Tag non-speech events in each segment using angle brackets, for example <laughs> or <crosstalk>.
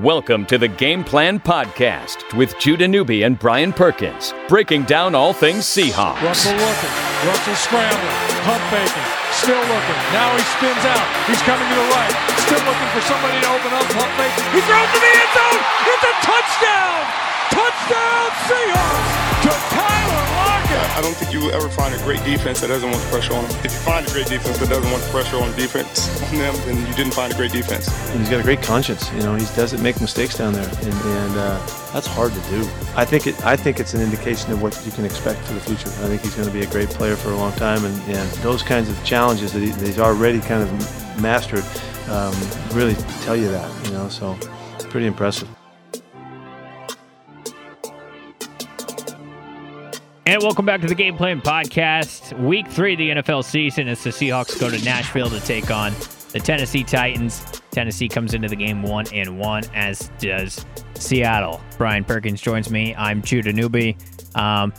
Welcome to the Game Plan Podcast with Judah Newby and Brian Perkins, breaking down all things Seahawks. Russell looking. Russell scrambling. Pump faking. Still looking. Now he spins out. He's coming to the right. Still looking for somebody to open up. Pump fake. He throws to the end zone. It's a touchdown. Touchdown Seahawks to Tyler. I don't think you will ever find a great defense that doesn't want the pressure on them. If you find a great defense that doesn't want the pressure on defense on them, then you didn't find a great defense. He's got a great conscience. You know, he doesn't make mistakes down there, and, and uh, that's hard to do. I think it. I think it's an indication of what you can expect for the future. I think he's going to be a great player for a long time, and, and those kinds of challenges that, he, that he's already kind of mastered um, really tell you that. You know, so it's pretty impressive. And welcome back to the Game Plan Podcast. Week three of the NFL season as the Seahawks go to Nashville to take on the Tennessee Titans. Tennessee comes into the game one and one, as does Seattle. Brian Perkins joins me. I'm Judah Newby. Um,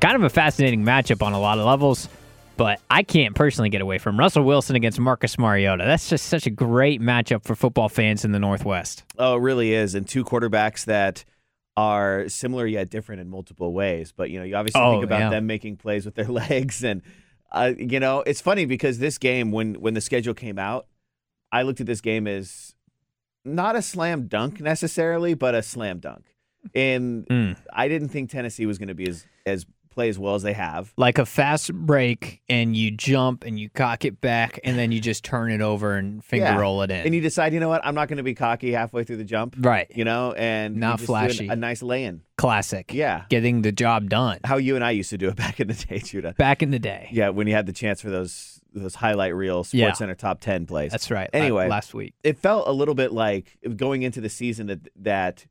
kind of a fascinating matchup on a lot of levels, but I can't personally get away from Russell Wilson against Marcus Mariota. That's just such a great matchup for football fans in the Northwest. Oh, it really is. And two quarterbacks that are similar yet different in multiple ways. But you know, you obviously Oh, think about yeah. them making plays with their <laughs> legs, and uh, you know, it's funny because this game, when when the schedule came out, I looked at this game as not a slam dunk necessarily, but a slam dunk. And Mm. I didn't think Tennessee was going to be as as play as well as they have. Like a fast break, and you jump and you cock it back, and then you just turn it over and finger Yeah. roll it in. And you decide, you know what, I'm not going to be cocky halfway through the jump, right. you know, and Not an- flashy. a nice lay-in. Classic. Yeah, Getting the job done. how you and I used to do it <laughs> back in the day, Judah. Back in the day. Yeah, when you had the chance for those those highlight reel Sports Yeah. Center top ten plays. That's right. Anyway. last week. it felt a little bit like going into the season that that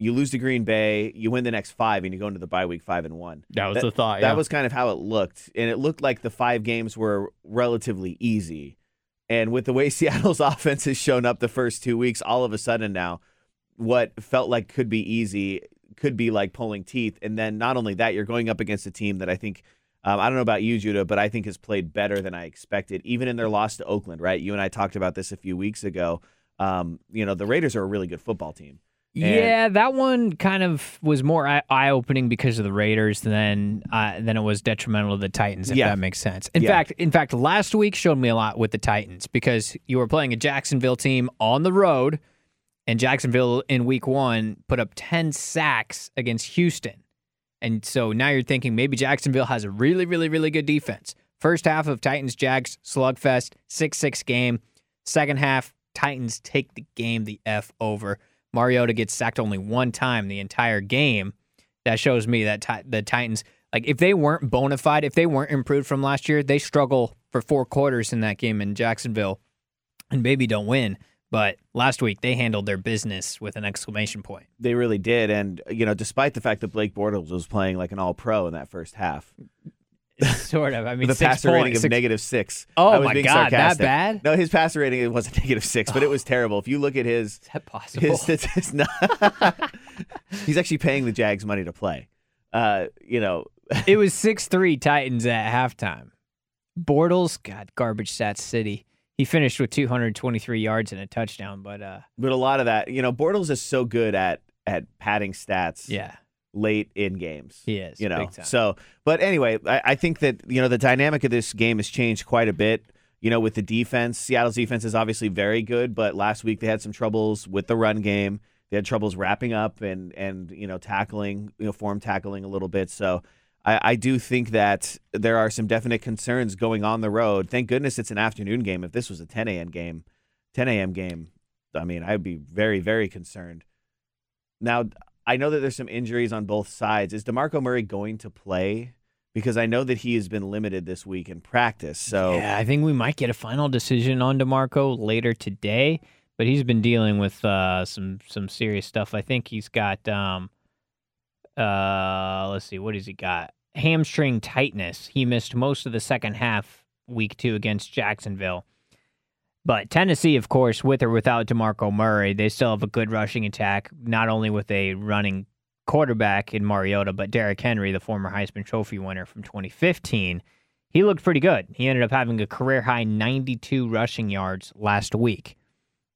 you lose to Green Bay, you win the next five, and you go into the bye week five and one. That was That- the thought. That was kind of how it looked, and it looked like the five games were relatively easy. And with the way <laughs> Seattle's offense has shown up the first two weeks, all of a sudden now, what felt like could be easy could be like pulling teeth. And then not only that, you're going up against a team that I think um, I don't know about you, Judah, but I think has played better than I expected, even in their loss to Oakland. Right? You and I talked about this a few weeks ago. Um, you know, the Raiders are a really good football team. Yeah, that one kind of was more eye opening because of the Raiders than uh, than it was detrimental to the Titans. If Yeah. that makes sense. In Yeah. fact, in fact, last week showed me a lot with the Titans because you were playing a Jacksonville team on the road, and Jacksonville in Week One put up ten sacks against Houston, and so now you're thinking maybe Jacksonville has a really, really, really good defense. First half of Titans Jags slugfest, six six game. Second half, Titans take the game the f over. Mariota gets sacked only one time the entire game. That shows me that ti- the Titans, like if they weren't bona fide, if they weren't improved from last year, they struggle for four quarters in that game in Jacksonville, and maybe don't win. But last week they handled their business with an exclamation point. They really did, and you know, despite the fact that Blake Bortles was playing like an All Pro in that first half, <laughs> sort of. I mean, six passer rating of six- negative six. Oh my God, that bad? No, his passer rating it wasn't negative six, but it was terrible. If you look at his Is that possible? his, his, <laughs> not, he's actually paying the Jags money to play. Uh, you know, it was <laughs> six three Titans at halftime. Bortles, God, garbage stats city. He finished with 223 yards and a touchdown, but uh, but a lot of that, you know, Bortles is so good at at padding stats yeah, late in games. he is. you know. big time. So, but anyway, I, I think that you know the dynamic of this game has changed quite a bit. You know, with the defense, Seattle's defense is obviously very good, but last week they had some troubles with the run game. They had troubles wrapping up and and you know tackling, you know, form tackling a little bit. So. I, I do think that there are some definite concerns going on the road. Thank goodness it's an afternoon game. If this was a 10 a.m. game, 10 a.m. game, I mean, I'd be very, very concerned. Now, I know that there's some injuries on both sides. Is DeMarco Murray going to play? Because I know that he has been limited this week in practice. So yeah, I think we might get a final decision on Demarco later today. But he's been dealing with uh, some some serious stuff. I think he's got um, uh, let's see, what has he got? Hamstring tightness. He missed most of the second half, week two against Jacksonville. But Tennessee, of course, with or without DeMarco Murray, they still have a good rushing attack, not only with a running quarterback in Mariota, but Derrick Henry, the former Heisman Trophy winner from 2015. He looked pretty good. He ended up having a career high 92 rushing yards last week.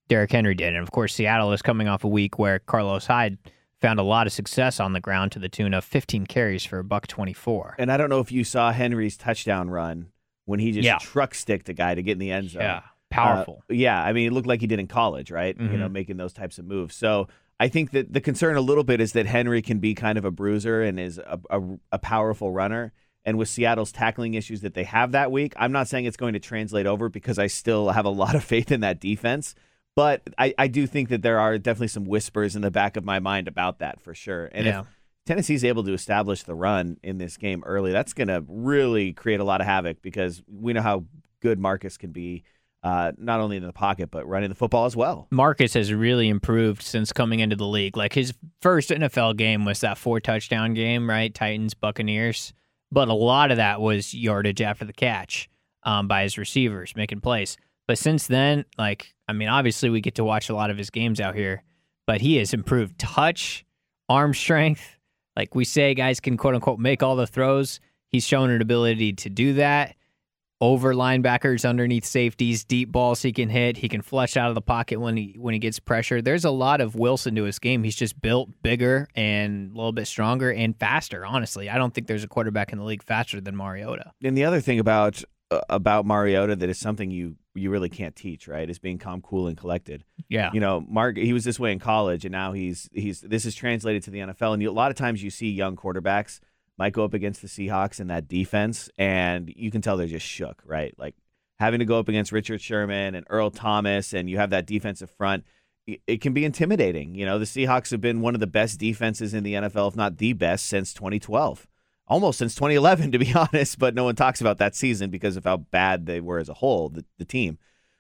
Derrick Henry did. And of course, Seattle is coming off a week where Carlos Hyde found a lot of success on the ground to the tune of 15 carries for a buck 24. And I don't know if you saw Henry's touchdown run when he just Yeah. truck sticked a guy to get in the end zone. Yeah, powerful. Uh, yeah, I mean, it looked like he did in college, right? You know, Mhm. making those types of moves. So I think that the concern a little bit is that Henry can be kind of a bruiser and is a, a, a powerful runner. And with Seattle's tackling issues that they have that week, I'm not saying it's going to translate over because I still have a lot of faith in that defense. But I, I do think that there are definitely some whispers in the back of my mind about that for sure. And Yeah. if Tennessee's able to establish the run in this game early, that's going to really create a lot of havoc because we know how good Marcus can be, uh, not only in the pocket, but running the football as well. Marcus has really improved since coming into the league. Like his first NFL game was that four touchdown game, right? Titans, Buccaneers. But a lot of that was yardage after the catch um, by his receivers making plays. But since then, like, I mean, obviously we get to watch a lot of his games out here, but he has improved touch, arm strength. Like we say, guys can quote unquote make all the throws. He's shown an ability to do that over linebackers, underneath safeties, deep balls he can hit. He can flush out of the pocket when he when he gets pressure. There's a lot of Wilson to his game. He's just built bigger and a little bit stronger and faster. Honestly, I don't think there's a quarterback in the league faster than Mariota. And the other thing about uh, about Mariota that is something you you really can't teach, right? Is being calm, cool, and collected. Yeah, You know, Mark he was this way in college, and now he's he's this is translated to the NFL. And you, a lot of times you see young quarterbacks might go up against the Seahawks in that defense, and you can tell they're just shook, right? Like having to go up against Richard Sherman and Earl Thomas, and you have that defensive front. It, it can be intimidating. You know, the Seahawks have been one of the best defenses in the NFL, if not the best, since 2012 almost since 2011, <laughs> to be honest, but no one talks about that season because of how bad they were as a whole, the, the team.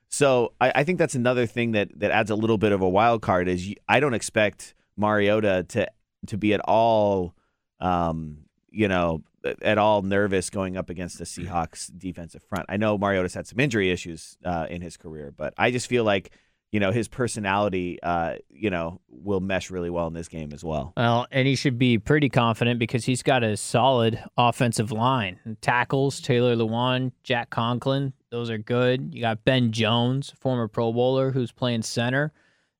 So I, I think that's another thing that, that adds a little bit of a wild card is you, I don't expect Mariota to to be at all, um, you know, at all nervous going up against the Seahawks defensive front. I know Mariota's had some injury issues uh, in his career, but I just feel like you know his personality, uh, you know, will mesh really well in this game as well. Well, and he should be pretty confident because he's got a solid offensive line. Tackles, Taylor Lewan, Jack Conklin, those are good. You got Ben Jones, former Pro Bowler, who's playing center.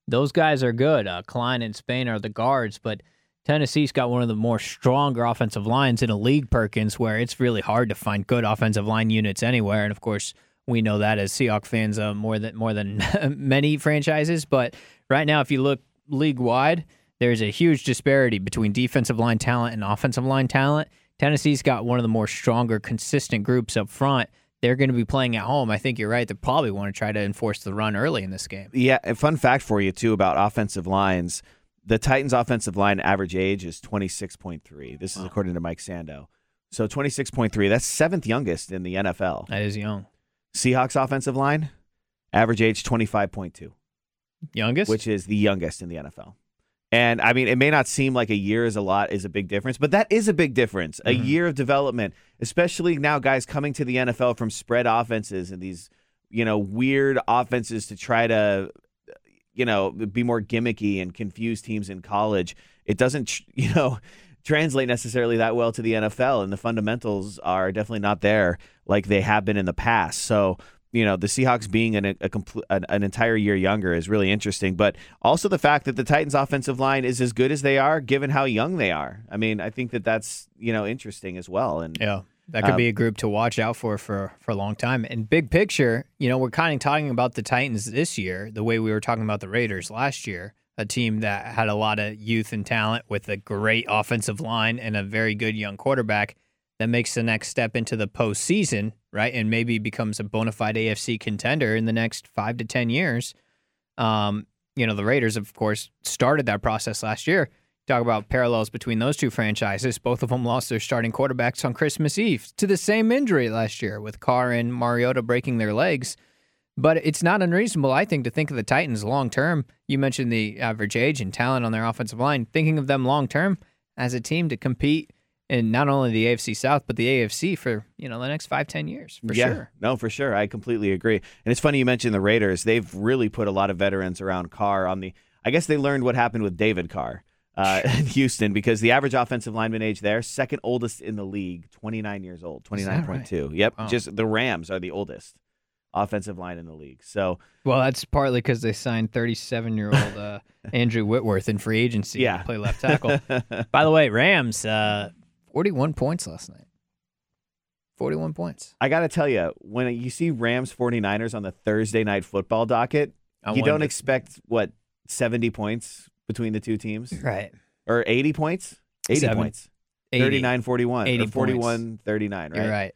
Those guys are good. Uh, Kline and Spain are the guards, but Tennessee's got one of the more stronger offensive lines in a league, Perkins, where it's really hard to find good offensive line units anywhere. And of course, we know that as Seahawks fans uh, more than more than <laughs> many franchises. But right now, if you look league wide, there's a huge disparity between defensive line talent and offensive line talent. Tennessee's got one of the more stronger, consistent groups up front. They're going to be playing at home. I think you're right. They probably want to try to enforce the run early in this game. Yeah, fun fact for you too about offensive lines. The Titans' offensive line average age is 26.3. This is according to Mike Sando. So 26.3, that's seventh youngest in the NFL. That is young. Seahawks offensive line, average age 25.2, Youngest? which is the youngest in the NFL. And I mean, it may not seem like a year is a lot, is a big difference, but that is a big difference. A mm-hmm. year of development, especially now guys coming to the NFL from spread offenses and these, you know, weird offenses to try to, you know, be more gimmicky and confuse teams in college. It doesn't, <laughs> you know, translate necessarily that well to the NFL, and the fundamentals are definitely not there like they have been in the past. So, you know, the Seahawks being an, a compl- an, an entire year younger is really interesting, but also the fact that the Titans' offensive line is as good as they are, given how young they are. I mean, I think that that's you know interesting as well. And Yeah, that could Um, be a group to watch out for for for a long time. And big picture, you know, we're kind of talking about the Titans this year, the way we were talking about the Raiders last year, a team that had a lot of youth and talent with a great offensive line and a very good young quarterback that makes the next step into the postseason, right? And maybe becomes a bona fide AFC contender in the next five to ten years. Um, you know, the Raiders, of course, started that process last year. Talk about parallels between those two franchises. Both of them lost their starting quarterbacks on Christmas Eve to the same injury last year, with Carr and Mariota breaking their legs. But it's not unreasonable, I think, to think of the Titans long term. You mentioned the average age and talent on their offensive line. Thinking of them long term as a team to compete in not only the AFC South but the AFC for you know the next five ten years for yeah, sure. no, for sure, I completely agree. And it's funny you mentioned the Raiders; they've really put a lot of veterans around Carr on the. I guess they learned what happened with David Carr. Uh, in <laughs> Houston, because the average offensive lineman age there, second oldest in the league, 29 years old, Is that right? 29.2. Yep, Wow. just the Rams are the oldest offensive line in the league. So Well, that's partly because they signed 37 year old uh, <laughs> Andrew Whitworth in free agency Yeah. to play left tackle. <laughs> By the way, Rams, uh, 41 points last night. 41 points. I got to tell you, when you see Rams 49ers on the Thursday night football docket, I you don't wonder- expect what 70 points between the two teams Right. or 80 points? 80 Seven. points. 80. 39 41 80 or 41 39, right? You're right.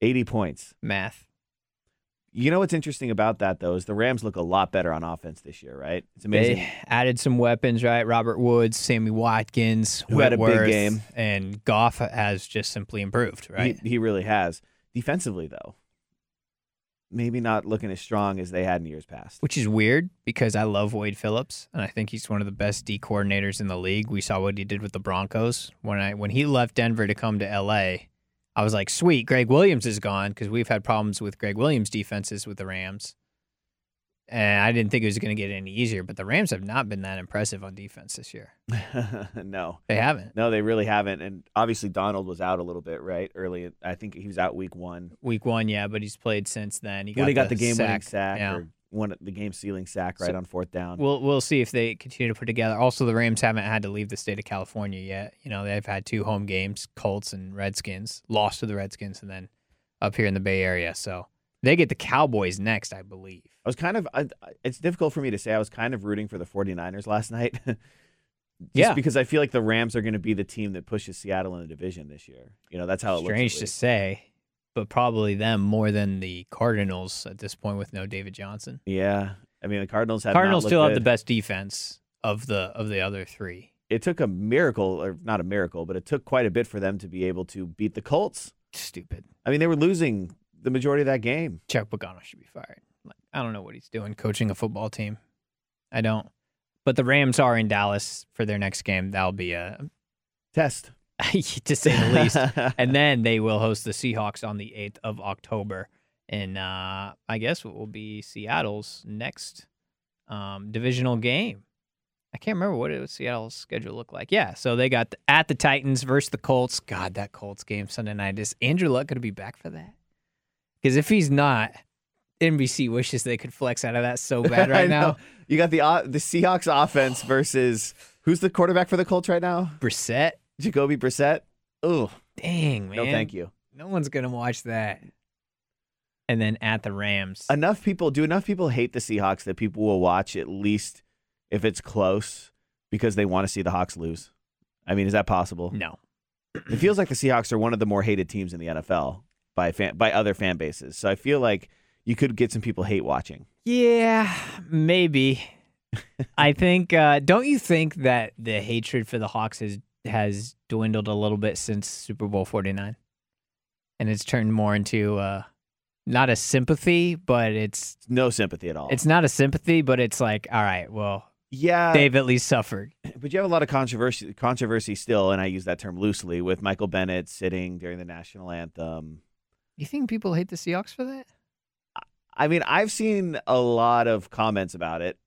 80 points. Math. You know what's interesting about that though is the Rams look a lot better on offense this year, right? It's amazing. They added some weapons, right? Robert Woods, Sammy Watkins, Who had a big game. and Goff has just simply improved, right? He, he really has. Defensively though, maybe not looking as strong as they had in years past. Which is weird because I love Wade Phillips and I think he's one of the best D coordinators in the league. We saw what he did with the Broncos when I when he left Denver to come to LA. I was like, sweet, Gregg Williams is gone because we've had problems with Gregg Williams' defenses with the Rams. And I didn't think it was going to get any easier, but the Rams have not been that impressive on defense this year. <laughs> no. They haven't. No, they really haven't. And obviously Donald was out a little bit, right? Early I think he was out week 1. Week one, yeah, but he's played since then. He got when he got the, the game winning sack. sack Yeah. or one the game sealing sack right So- on fourth down. We'll we'll see if they continue to put together. Also, the Rams haven't had to leave the state of California yet. You know, they've had two home games, Colts and Redskins, lost to the Redskins, and then up here in the Bay Area. So they get the Cowboys next, I believe. I was kind of I, it's difficult for me to say I was kind of rooting for the 49ers last night. <laughs> Just Yeah. because I feel like the Rams are going to be the team that pushes Seattle in the division this year. You know, that's how it Strange looks. Strange to say, but probably them more than the Cardinals at this point with no David Johnson. Yeah. I mean, the Cardinals have Cardinals still have the best defense of the of the other three. It took a miracle or not a miracle, but it took quite a bit for them to be able to beat the Colts. Stupid. I mean, they were losing the majority of that game. Chuck Pagano should be fired. Like, I don't know what he's doing coaching a football team. I don't. But the Rams are in Dallas for their next game. That'll be a Test. <laughs> to say the least. <laughs> and then they will host the Seahawks on the 8th of October. And uh, I guess what will be Seattle's next um, divisional game. I can't remember what it was Seattle's schedule looked like. Yeah, so they got the, at the Titans versus the Colts. God, that Colts game Sunday night. Is Andrew Luck going to be back for that? Because if he's not, NBC wishes they could flex out of that so bad <laughs> right now. You got the uh, the Seahawks offense versus who's the quarterback for the Colts right now? Brissett, Jacoby Brissett. Oh, dang man, no, thank you. No one's gonna watch that. And then at the Rams, Enough people do enough people hate the Seahawks that people will watch at least if it's close because they want to see the Hawks lose. I mean, is that possible? no. It feels like the Seahawks are one of the more hated teams in the NFL by fan, by other fan bases. So I feel like you could get some people hate watching. Yeah, maybe. I think. Uh, don't you think that the hatred for the Hawks has has dwindled a little bit since Super Bowl Forty Nine, and it's turned more into uh, not a sympathy, but it's No sympathy at all. it's not a sympathy, but it's like, all right, well, yeah, they've at least suffered. but you have a lot of controversy controversy still, and I use that term loosely with Michael Bennett sitting during the national anthem. You think people hate the Seahawks for that? I mean, I've seen a lot of comments about it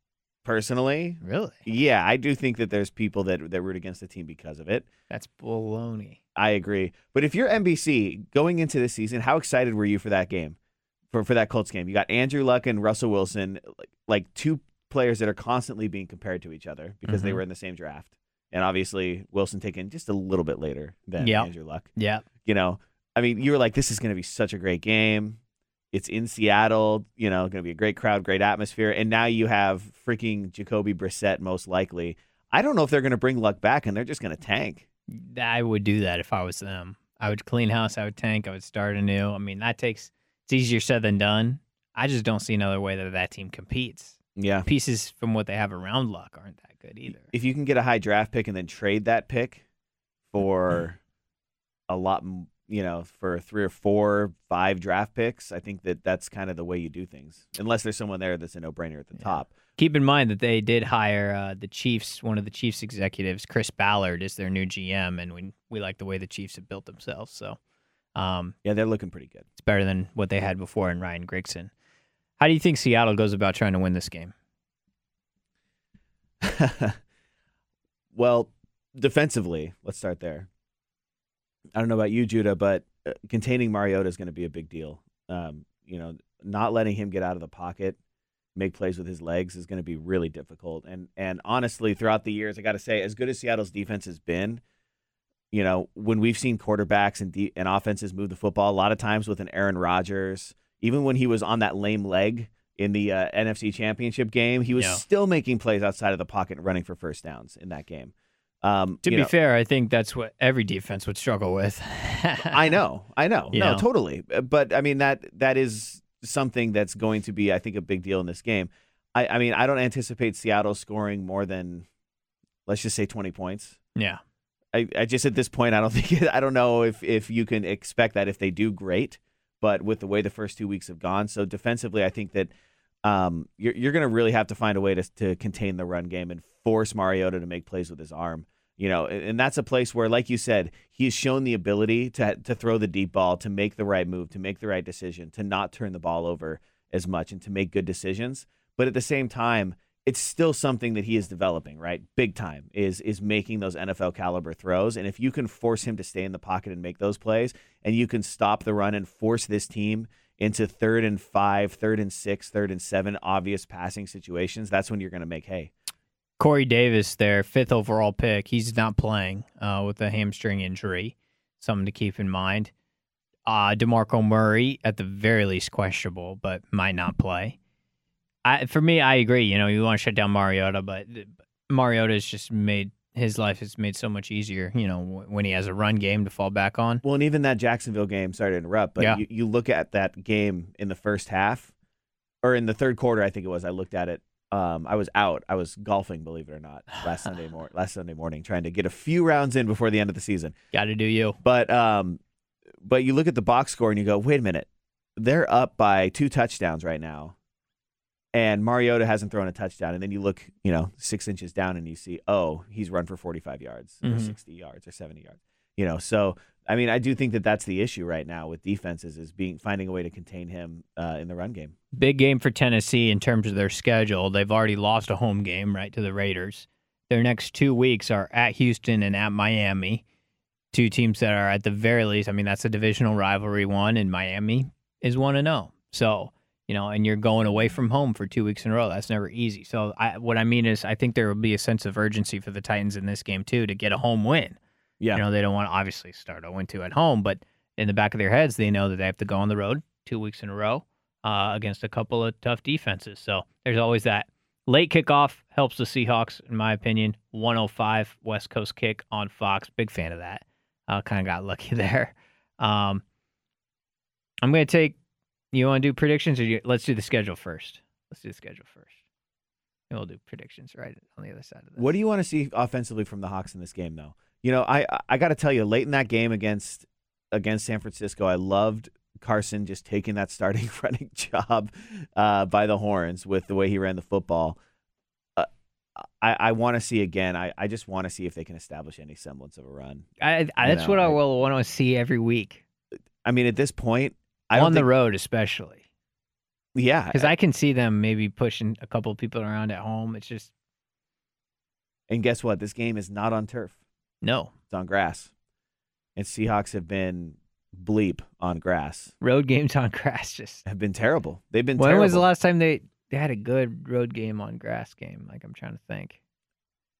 personally. Really? Yeah, I do think that there's people that that root against the team because of it. That's baloney. I agree. But if you're NBC going into this season, how excited were you for that game? For for that Colts game. You got Andrew Luck and Russell Wilson, like, like two players that are constantly being compared to each other because they Mhm. were in the same draft. And obviously Wilson taken just a little bit later than Yep. Andrew Luck. Yeah. You know, I mean, you were like, this is going to be such a great game. It's in Seattle, you know, going to be a great crowd, great atmosphere. And now you have freaking Jacoby Brissett, most likely. I don't know if they're going to bring Luck back and they're just going to tank. I would do that if I was them. I would clean house. I would tank. I would start anew. I mean, that takes it's easier said than done. I just don't see another way that that team competes. Yeah. Pieces from what they have around Luck aren't that good either. If you can get a high draft pick and then trade that pick for <clears throat> a lot, you know, for three or four, five draft picks, I think that that's kind of the way you do things. Unless there's someone there that's a no brainer at the Yeah. top. Keep in mind that they did hire uh, the Chiefs. One of the Chiefs executives, Chris Ballard, is their new GM, and we we like the way the Chiefs have built themselves. So, um, Yeah, they're looking pretty good. it's better than what they had before in Ryan Grigson. How do you think Seattle goes about trying to win this game? <laughs> well, defensively, let's start there. I don't know about you, Judah, but uh, containing Mariota is going to be a big deal. Um, you know, not letting him get out of the pocket, make plays with his legs is going to be really difficult. And and honestly, throughout the years, I got to say, as good as Seattle's defense has been, you know, when we've seen quarterbacks and de- and offenses move the football, a lot of times with an Aaron Rodgers, even when he was on that lame leg in the uh, NFC Championship game, he was Yeah. still making plays outside of the pocket and running for first downs in that game. Um, To be know, fair, I think that's what every defense would struggle with. <laughs> I know, I know, You no, know? totally. Uh, But I mean that that is something that's going to be, I think, a big deal in this game. I, I mean, I don't anticipate Seattle scoring more than, let's just say, twenty points. Yeah. I, I just at this point, I don't <laughs> think I don't know if if you can expect that if they do great, but with the way the first two weeks have gone, so defensively, I think that um, you're you're going to really have to find a way to to contain the run game and force Mariota to make plays with his arm. You know, and that's a place where, like you said, he's shown the ability to to throw the deep ball, to make the right move, to make the right decision, to not turn the ball over as much, and to make good decisions. But at the same time, it's still something that he is developing, right? Big time is is making those NFL caliber throws, and if you can force him to stay in the pocket and make those plays, and you can stop the run and force this team into third and five, third and six, third and seven obvious passing situations, that's when you're going to make hay. Corey Davis, their fifth overall pick, he's not playing uh, with a hamstring injury. Something to keep in mind. Uh, DeMarco Murray, at the very least, questionable, but might not play. I, for me, I agree. You know, you want to shut down Mariota, but Mariota Mariota's just made his life is made so much easier. You know, wh- when he has a run game to fall back on. Well, and even that Jacksonville game, sorry to interrupt, but Yeah. you, you look at that game in the first half, or in the third quarter, I think it was. I looked at it. Um, I was out. I was golfing, believe it or not, last <sighs> Sunday mor- last Sunday morning, trying to get a few rounds in before the end of the season. Got to do you. But um, but you look at the box score and you go, wait a minute, they're up by two touchdowns right now, and Mariota hasn't thrown a touchdown. And then you look, you know, six inches down and you see, oh, he's run for forty-five yards or Mhm. sixty yards or seventy yards. You know, so I mean, I do think that that's the issue right now with defenses is being finding a way to contain him uh, in the run game. Big game for Tennessee in terms of their schedule. They've already lost a home game, right, to the Raiders. Their next two weeks are at Houston and at Miami. Two teams that are at the very least, I mean, that's a divisional rivalry one, and Miami is 1 to 0. So, you know, and you're going away from home for two weeks in a row. That's never easy. So, I, what I mean is, I think there will be a sense of urgency for the Titans in this game, too, to get a home win. Yeah. You know, they don't want to obviously start 0 2 at home, but in the back of their heads, they know that they have to go on the road two weeks in a row uh, against a couple of tough defenses. So there's always that. Late kickoff helps the Seahawks, in my opinion. 105 West Coast kick on Fox. Big fan of that. Uh, kind of got lucky <laughs> there. Um, I'm going to take. You want to do predictions, or you, let's do the schedule first? Let's do the schedule first. And we'll do predictions right on the other side of this. What do you want to see offensively from the Hawks in this game, though? You know, I I got to tell you, late in that game against against San Francisco, I loved Carson just taking that starting <laughs> running job uh, by the horns with the way he ran the football. Uh, I I want to see again. I, I just want to see if they can establish any semblance of a run. I, I, that's know, what I will want to see every week I mean, at this point, I on the think, road, especially. Yeah, because I can see them maybe pushing a couple of people around at home. It's just and guess what? This game is not on turf. No It's on grass. And Seahawks have been bleep on grass. road games on <laughs> grass. Just Have been terrible. They've been terrible. when terrible. was the last time they they had a good road game on grass game? Like I'm trying to think.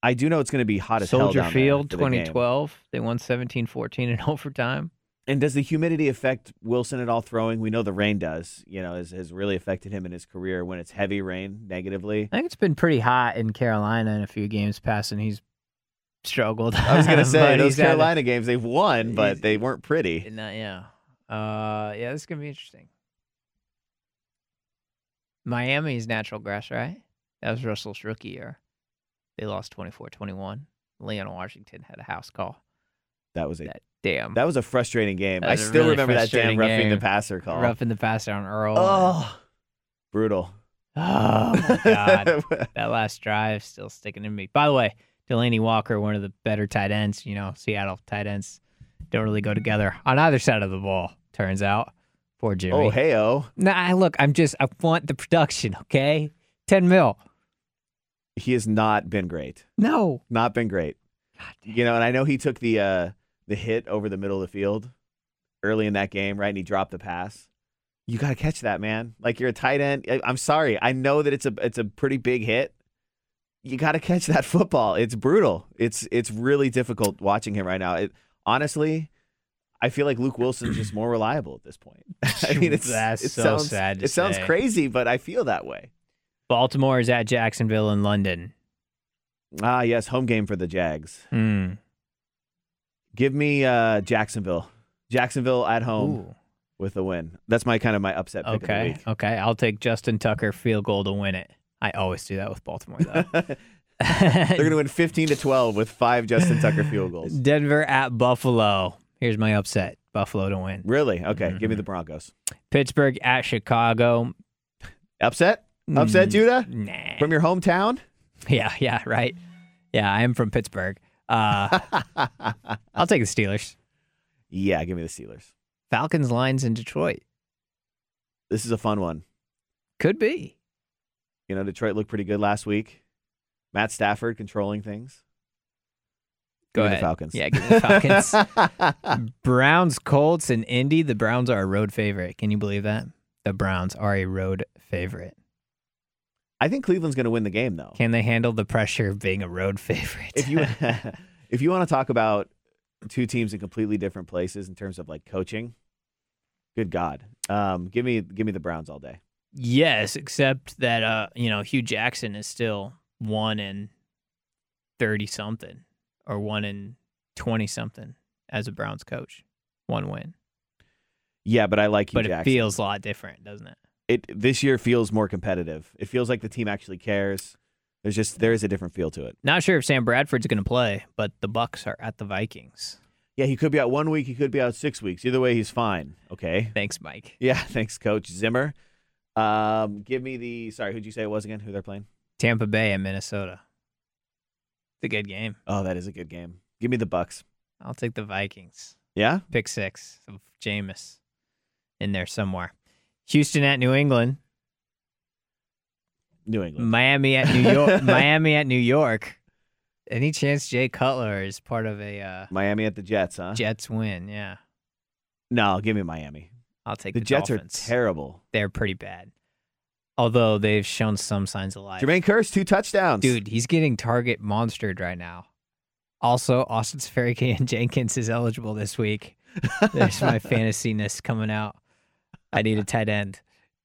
I do know it's going to be hot as hell Soldier down there Field, for the 2012. They won 17-14 in <laughs> overtime. And does the humidity affect Wilson at all throwing? We know the rain does. You know, has, has really affected him in his career when it's heavy rain negatively. I think it's been pretty hot in Carolina in a few games past, and he's struggled. I was going <laughs> to say those had a- Carolina games they've won, but they weren't pretty. And that- yeah. Uh, yeah, this is gonna be interesting. Miami's natural grass, right? That was Russell's rookie year. They lost 24-21. Leon Washington had a house call. That was a That damn that was a frustrating game. I still really remember that damn roughing the passer call. rough in the passer on Earl. Oh, brutal. Oh my god. <laughs> that last drive still sticking in me. By the way, Delanie Walker, one of the better tight ends. You know, Seattle tight ends don't really go together on either side of the ball. Turns out, poor Jimmy. oh, hey, oh. Nah, look, I'm just I want the production. Okay, ten mil. He has not been great. No, Not been great. God damn. You know, and I know he took the uh, the hit over the middle of the field early in that game, right? And he dropped the pass. You got to catch that, man. Like you're a tight end. I'm sorry. I know that it's a it's a pretty big hit. You got to catch that <laughs> football. It's brutal. It's it's really difficult watching him right now. It honestly, I feel like Luke Wilson's just more reliable at this point. <laughs> I mean, it's That's it so sounds, sad it sounds crazy, but I feel that way. Baltimore is at Jacksonville in London. Ah, yes, home game for the Jags. Hmm. Give me uh, Jacksonville. Jacksonville at home Ooh. with a win. That's my kind of my upset pick Okay. Okay. I'll take Justin Tucker field goal to win it. I always do that with Baltimore though. <laughs> They're going to win 15 to 12 with five Justin Tucker field goals. <laughs> Denver at Buffalo. Here's my upset. Buffalo to win. Really? Okay, give Mm-hmm. me the Broncos. Pittsburgh at Chicago. Upset? Upset, Mm, Judah? Nah. From your hometown? Yeah, yeah, right. Yeah, I am from Pittsburgh. Uh, <laughs> I'll take the Steelers. Yeah, give me the Steelers. Falcons lines in Detroit. This is a fun one. Could be. You know, Detroit looked pretty good last week. Matt Stafford controlling things. Go Give me ahead. the Falcons. Yeah, give me the Falcons. <laughs> Browns, Colts, and Indy. The Browns are a road favorite. Can you believe that? The Browns are a road favorite. I think Cleveland's going to win the game, though. Can they handle the pressure of being a road <laughs> favorite? if you <laughs> if you want to talk about two teams in completely different places in terms of like coaching, good God, um, give me give me the Browns all day. Yes, except that uh, you know, Hue Jackson is still one in thirty something or one in twenty something as a Browns coach. One win. Yeah, but I like Hue but it feels a lot different, doesn't it? it this year feels more competitive. It feels like the team actually cares. There's just there is a different feel to it. Not sure if Sam Bradford's going to play, but the Bucks are at the Vikings. Yeah, he could be out one week. He could be out six weeks. Either way, he's fine. Okay. Thanks, Mike. Yeah. <laughs> Thanks, Coach Zimmer. Um, give me the sorry. Who'd you say it was again? Who they're playing? Tampa Bay and Minnesota. It's a good game. Oh, that is a good game. Give me the Bucks. I'll take the Vikings. Yeah. Pick six of Jameis in there somewhere. Houston at New England. New England. Miami at New York. <laughs> Miami at New York. Any chance Jay Cutler is part of a uh, Miami at the Jets, huh? Jets win? Yeah, no, give me Miami. I'll take The, the, Jets Dolphins. are terrible. They're pretty bad. Although they've shown some signs of life. Jermaine Kearse, two touchdowns. Dude, he's getting target monstered right now. Also, Austin and <laughs> Jenkins is eligible this week. There's my <laughs> fantasyness coming out. I need a tight end.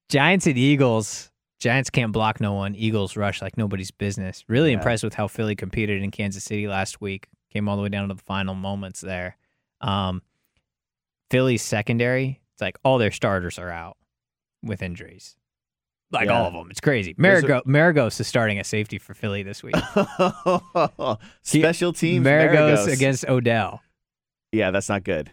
Giants and Eagles. Giants can't block no one. Eagles rush like nobody's business. Really Yeah. impressed with how Philly competed in Kansas City last week. Came all the way down to the final moments there. Um, Philly's secondary, it's like all their starters are out with injuries. Like Yeah. all of them. It's crazy. Marigo- Maragos is starting a safety for Philly this week. <laughs> Special teams. Maragos Maragos. against Odell. Yeah, that's not good.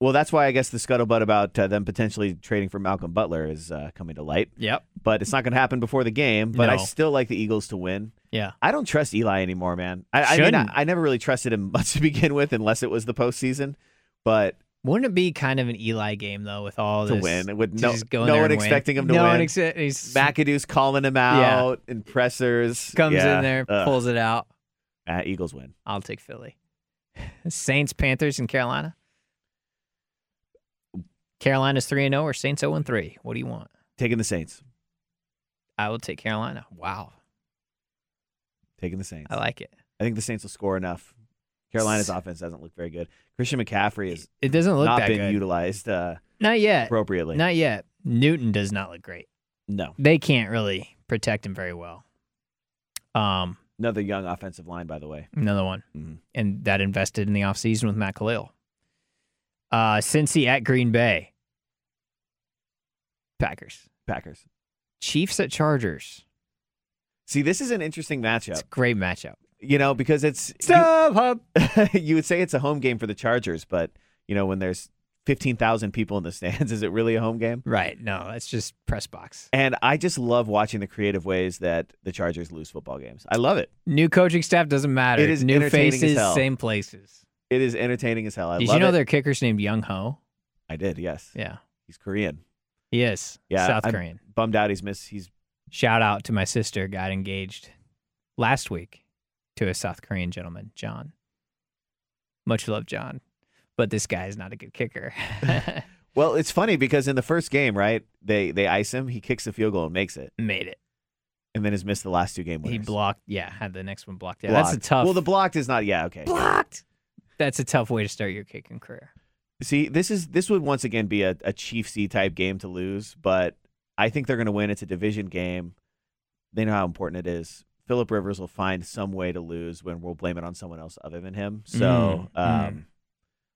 Well, that's why I guess the scuttlebutt about uh, them potentially trading for Malcolm Butler is uh, coming to light. Yep. But it's not going to happen before the game. But I still like the Eagles to win. Yeah. I don't trust Eli anymore, man. I, I mean, I. I never really trusted him <laughs> much to begin with, unless it was the postseason. But Wouldn't it be kind of an Eli game though, with all to this win, with to no, no one and win? expecting him to no win. one expect he's McAdoo's calling him out and pressers comes Yeah. in there, Ugh. pulls it out. Ah, Eagles win. I'll take Philly. <laughs> Saints, Panthers, in Carolina. Carolina's three and zero, or Saints zero and three. What do you want? Taking the Saints. I will take Carolina. Wow, Taking the Saints. I like it. I think the Saints will score enough. Carolina's offense doesn't look very good. Christian McCaffrey is It doesn't look not that been good. utilized uh, Not yet. appropriately. Not yet. Newton does not look great. no. They can't really protect him very well. Um, Another young offensive line, by the way. another one. Mhm. and that invested in the offseason with Matt Kalil. Uh, Cincy at Green Bay. Packers. Packers. Chiefs at Chargers. See, this is an interesting It's matchup. a great matchup. You know, because it's you, Stop, hub. <laughs> you would say it's a home game for the Chargers, but you know when there's fifteen thousand people in the stands, <laughs> is it really a home game? Right. No, it's just press box. And I just love watching the creative ways that the Chargers lose football games. I love it. New coaching staff doesn't matter. It is New faces, same places. It is entertaining as hell. I Did you know it. their kicker's named Younghoe? I did. Yes, Yeah, he's Korean. he is. Yeah, South I'm Korean. Bummed out. He's missed. He's Shout out to my sister. Got engaged last week to a South Korean gentleman, John. Much love, John. But this guy is not a good kicker. <laughs> Well, it's funny because in the first game, right, they they ice him, he kicks the field goal and makes it, Made it. and then has missed the last two game winners. He blocked. Yeah, had the next one blocked. Yeah, Blocked. that's a tough. Well, the blocked is not. Yeah, okay. blocked. That's a tough way to start your kicking career. See, this is this would once again be a, a Chiefsy type game to lose, but I think they're going to win. It's a division game. They know how important it is. Philip Rivers will find some way to lose when we'll blame it on someone else other than him. So, Mm, um, mm.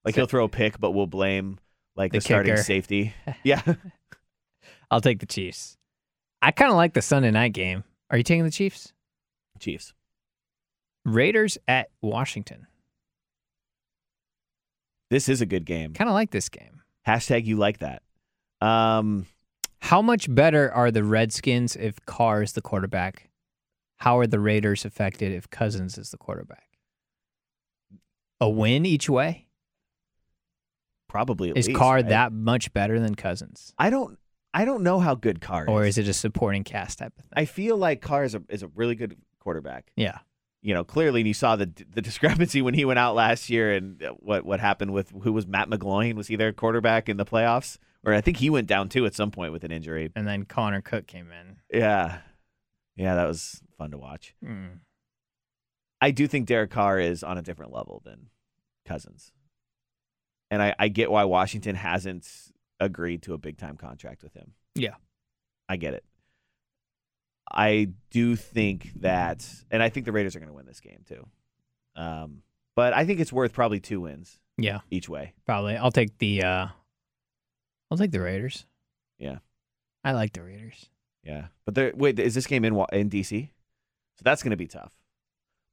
like So- he'll throw a pick, but we'll blame like the, The starting safety. <laughs> Yeah, I'll take the Chiefs. I kind of like the Sunday night game. Are you taking the Chiefs? Chiefs. Raiders at Washington. This is a good game. Kind of like this game. Hashtag you like that. Um, How much better are the Redskins if Carr is the quarterback? How are the Raiders affected if Cousins is the quarterback? A win each way? probably at Is least, Carr right? that much better than Cousins? I don't. I don't know how good Carr is. Or is it a supporting cast type of thing? I feel like Carr is a is a really good quarterback. yeah. you know, clearly, and you saw the the discrepancy when he went out last year, and what what happened with who was Matt McGloin? Was he their quarterback in the playoffs? Or I think he went down too at some point with an injury. And then Connor Cook came in. Yeah, yeah, that was fun to watch. Hmm. I do think Derek Carr is on a different level than Cousins, and I, I get why Washington hasn't agreed to a big time contract with him. Yeah. I get it. I do think that, and I think the Raiders are going to win this game too. Um, but I think it's worth probably two wins Yeah, each way. probably. I'll take the uh I'll take the Raiders. Yeah. I like the Raiders. Yeah, but there. Wait, is this game in in DC? So that's going to be tough.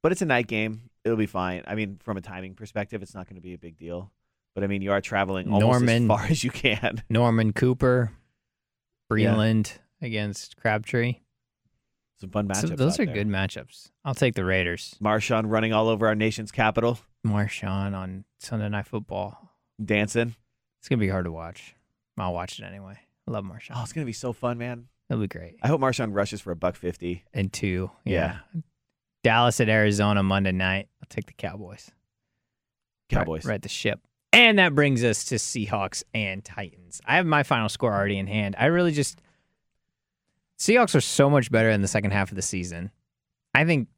But it's a night game. It'll be fine. I mean, from a timing perspective, it's not going to be a big deal. But I mean, you are traveling almost Norman. as far <laughs> as you can. Norman Cooper, Breeland against Crabtree. Some fun So matchups. those out are there. good matchups. I'll take the Raiders. Marshawn running all over our nation's capital, Marshawn on Sunday Night Football. dancing. It's gonna be hard to watch. I'll watch it anyway. I love Marshawn. Oh, it's going to be so fun, man. It'll be great. I hope Marshawn rushes for a buck fifty. And two, Yeah. yeah. Dallas at Arizona Monday night. I'll take the Cowboys. Cowboys. Right, right the ship. And that brings us to Seahawks and Titans. I have my final score already in hand. I really just Seahawks are so much better in the second half of the season. I think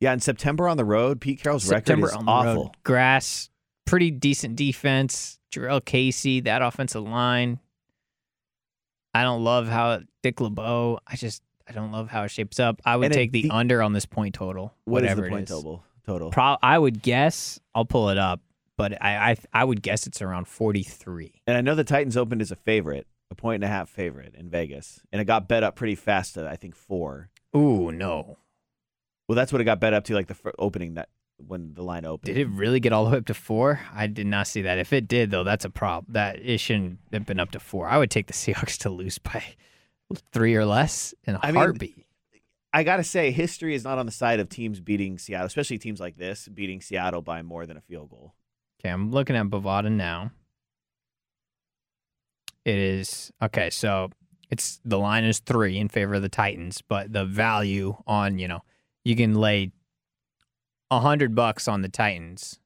Yeah, in September on the road, Pete Carroll's September record is on the awful. road, grass, pretty decent defense. Jurrell Casey, that offensive line. I don't love how Dick LeBeau. I just I don't love how it shapes up. I would And it- take the, the- under on this point total. What is whatever the it point is. total? Total. Pro- I would guess I'll pull it up, but I, I I would guess it's around forty three. And I know the Titans opened as a favorite, a point and a half favorite in Vegas, and it got bet up pretty fast to I think four. Ooh no! Well, that's what it got bet up to, like the opening that when the line opened. Did it really get all the way up to four? I did not see that. If it did, though, that's a problem. That it shouldn't have been up to four. I would take the <laughs> Seahawks to lose by three or less in a I mean, heartbeat. I gotta say, history is not on the side of teams beating Seattle, especially teams like this beating Seattle by more than a field goal. Okay, I'm looking at Bovada now. It is okay. So it's the line is three in favor of the Titans, but the value on you know you can lay a hundred bucks on the Titans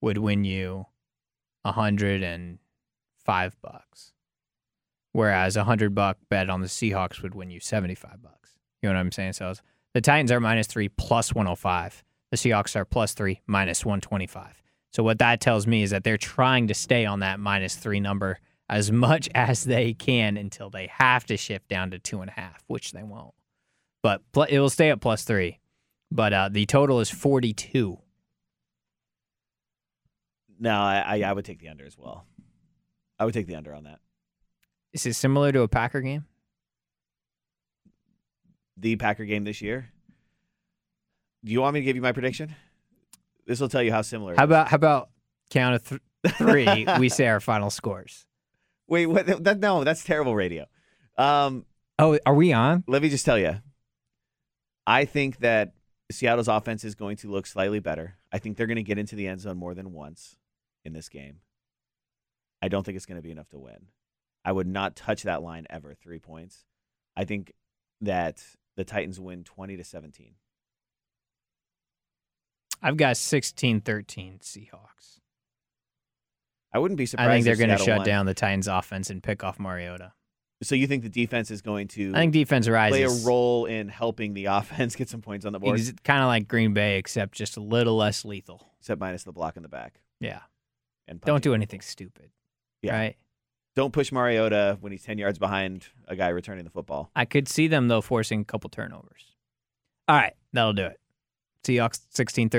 would win you a hundred and five bucks, whereas a hundred buck bet on the Seahawks would win you seventy five bucks. You know what I'm saying? So the Titans are minus three plus one hundred five. The Seahawks are plus three minus one twenty five. So what that tells me is that they're trying to stay on that minus three number as much <laughs> as they can until they have to shift down to two and a half, which they won't. But it will stay at plus three. But uh, the total is 42. No, I, I I would take the under as well. I would take the under on that. Is it similar to a Packer game? The Packer game this year. Do you want me to give you my prediction? This will tell you how similar. it How is. about how about count of th- <laughs> three? we say our final scores. Wait, what? That, no, that's terrible radio. Um, Oh, are we on? let me just tell you. I think that Seattle's offense is going to look slightly better. I think they're going to get into the end zone more than once in this game. I don't think it's going to be enough to win. I would not touch that line ever. Three points. I think that the Titans win twenty to seventeen. I've got 16 13 Seahawks. I wouldn't be surprised. I think they're going to shut won. down the Titans offense and pick off Mariota. So you think the defense is going to I think defense rises. play a role in helping the <laughs> offense get some points on the board, It's kind of like Green Bay, except just a little less lethal. except minus the block in the back. Yeah. And Don't do anything stupid. Yeah. Right. Don't push Mariota when he's ten yards behind a guy returning the football. I could see them though forcing a couple turnovers. All right, that'll do it. Seahawks 16-13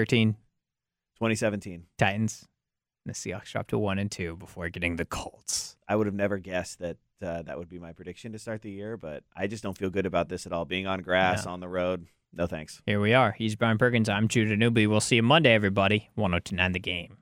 2017. Titans. The Seahawks dropped to one and two before getting the Colts. I would have never guessed that uh, that would be my prediction to start the year, but I just don't feel good about this at all. Being on grass No. on the road, no thanks. Here we are. He's Brian Perkins. I'm Judah Newby. We'll see you Monday, everybody. 1029 the game.